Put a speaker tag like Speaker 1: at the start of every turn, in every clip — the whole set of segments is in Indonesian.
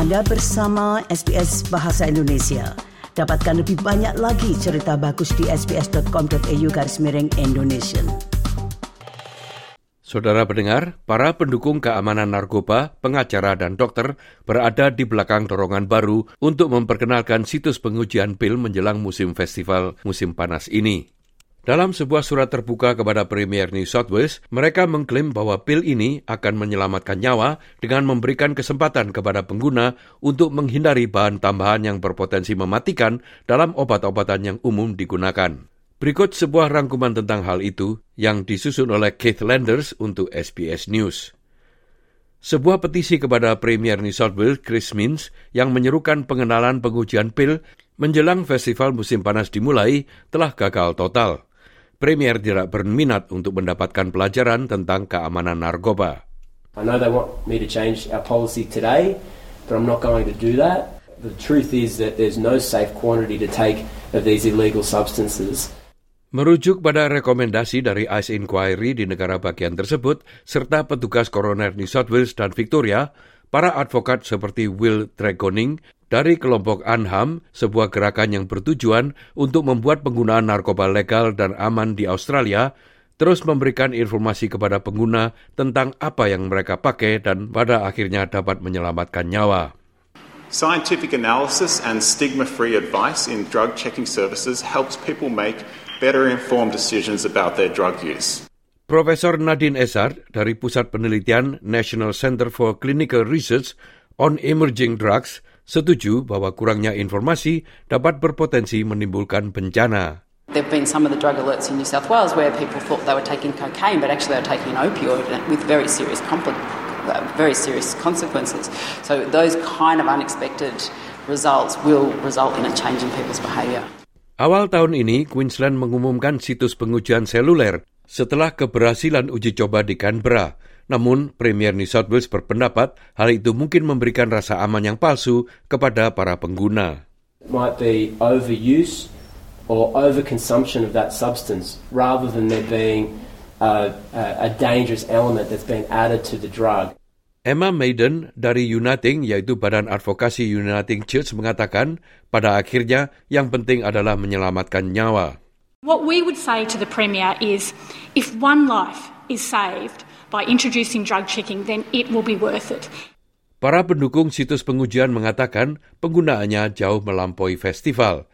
Speaker 1: Anda bersama SBS Bahasa Indonesia. Dapatkan lebih banyak lagi cerita bagus di sbs.com.au garis miring Indonesia.
Speaker 2: Saudara pendengar, para pendukung keamanan narkoba, pengacara, dan dokter berada di belakang dorongan baru untuk memperkenalkan situs pengujian pil menjelang musim festival musim panas ini. Dalam sebuah surat terbuka kepada Premier New South Wales, mereka mengklaim bahwa pil ini akan menyelamatkan nyawa dengan memberikan kesempatan kepada pengguna untuk menghindari bahan tambahan yang berpotensi mematikan dalam obat-obatan yang umum digunakan. Berikut sebuah rangkuman tentang hal itu yang disusun oleh Keith Landers untuk SBS News. Sebuah petisi kepada Premier New South Wales Chris Minns yang menyerukan pengenalan pengujian pil menjelang festival musim panas dimulai telah gagal total. Premier tidak berminat untuk mendapatkan pelajaran tentang keamanan narkoba.
Speaker 3: I know they want me to change our policy today, but I'm not going to do that. The truth is that there's no safe quantity to take of these illegal substances.
Speaker 2: Merujuk pada rekomendasi dari ICE Inquiry di negara bagian tersebut, serta petugas koroner New South Wales dan Victoria, para advokat seperti Will Dragoning dari kelompok ANHAM, sebuah gerakan yang bertujuan untuk membuat penggunaan narkoba legal dan aman di Australia, terus memberikan informasi kepada pengguna tentang apa yang mereka pakai dan pada akhirnya dapat menyelamatkan nyawa.
Speaker 4: Scientific analysis and stigma free advice in drug checking services helps people make better informed decisions about their drug use.
Speaker 2: Profesor Nadine Esar dari Pusat Penelitian National Center for Clinical Research on Emerging Drugs setuju bahwa kurangnya informasi dapat berpotensi menimbulkan bencana.
Speaker 5: There have been some of the drug alerts in New South Wales where people thought they were taking cocaine, but actually they were taking an opioid with very serious, uh, very serious consequences. So those kind of unexpected results will result in a change in people's behaviour.
Speaker 2: Awal tahun ini, Queensland mengumumkan situs pengujian seluler setelah keberhasilan uji coba di Canberra. Namun, Premier New South Wales berpendapat hal itu mungkin memberikan rasa aman yang palsu kepada para pengguna.
Speaker 3: It might be overuse or overconsumption of that substance rather than there being a, a, a dangerous element that's been added to the drug.
Speaker 2: Emma Maiden dari Uniting yaitu Badan Advokasi Uniting Church mengatakan pada akhirnya yang penting adalah menyelamatkan nyawa.
Speaker 6: What we would say to the Premier is if one life is saved by introducing drug checking then it will be worth it.
Speaker 2: Para pendukung situs pengujian mengatakan penggunaannya jauh melampaui festival.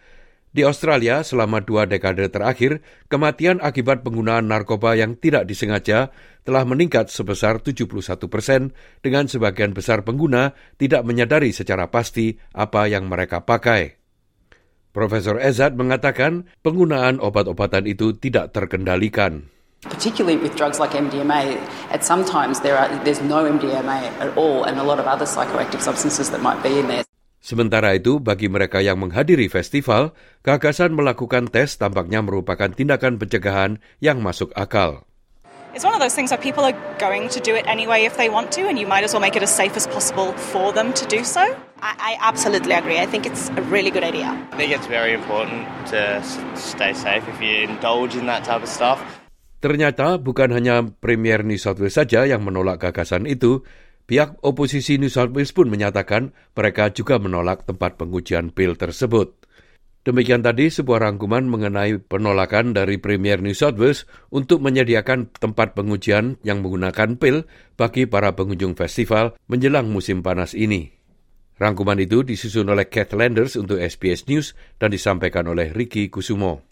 Speaker 2: Di Australia, selama dua dekade terakhir, kematian akibat penggunaan narkoba yang tidak disengaja telah meningkat sebesar 71 persen dengan sebagian besar pengguna tidak menyadari secara pasti apa yang mereka pakai. Profesor Ezat mengatakan penggunaan obat-obatan itu tidak terkendalikan.
Speaker 5: Particularly with drugs like MDMA, at sometimes there are, there's no MDMA at all and a lot of other psychoactive substances that might be in there.
Speaker 2: Sementara itu, bagi mereka yang menghadiri festival, gagasan melakukan tes tampaknya merupakan tindakan pencegahan yang masuk akal.
Speaker 7: It's one of those things that people are going to do it anyway if they want to, and you might as well make it as safe as possible for them to do so.
Speaker 8: I, I absolutely agree. I think it's a really good idea.
Speaker 9: I think it's very important to stay safe if you indulge in that type of stuff.
Speaker 2: Ternyata bukan hanya Premier New South Wales saja yang menolak gagasan itu, Pihak oposisi New South Wales pun menyatakan mereka juga menolak tempat pengujian pil tersebut. Demikian tadi sebuah rangkuman mengenai penolakan dari Premier New South Wales untuk menyediakan tempat pengujian yang menggunakan pil bagi para pengunjung festival menjelang musim panas ini. Rangkuman itu disusun oleh Kath Landers untuk SBS News dan disampaikan oleh Ricky Kusumo.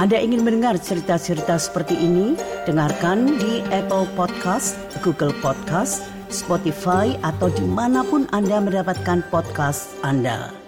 Speaker 1: Anda ingin mendengar cerita-cerita seperti ini? Dengarkan di Apple Podcast, Google Podcast, Spotify, atau di mana pun Anda mendapatkan podcast Anda.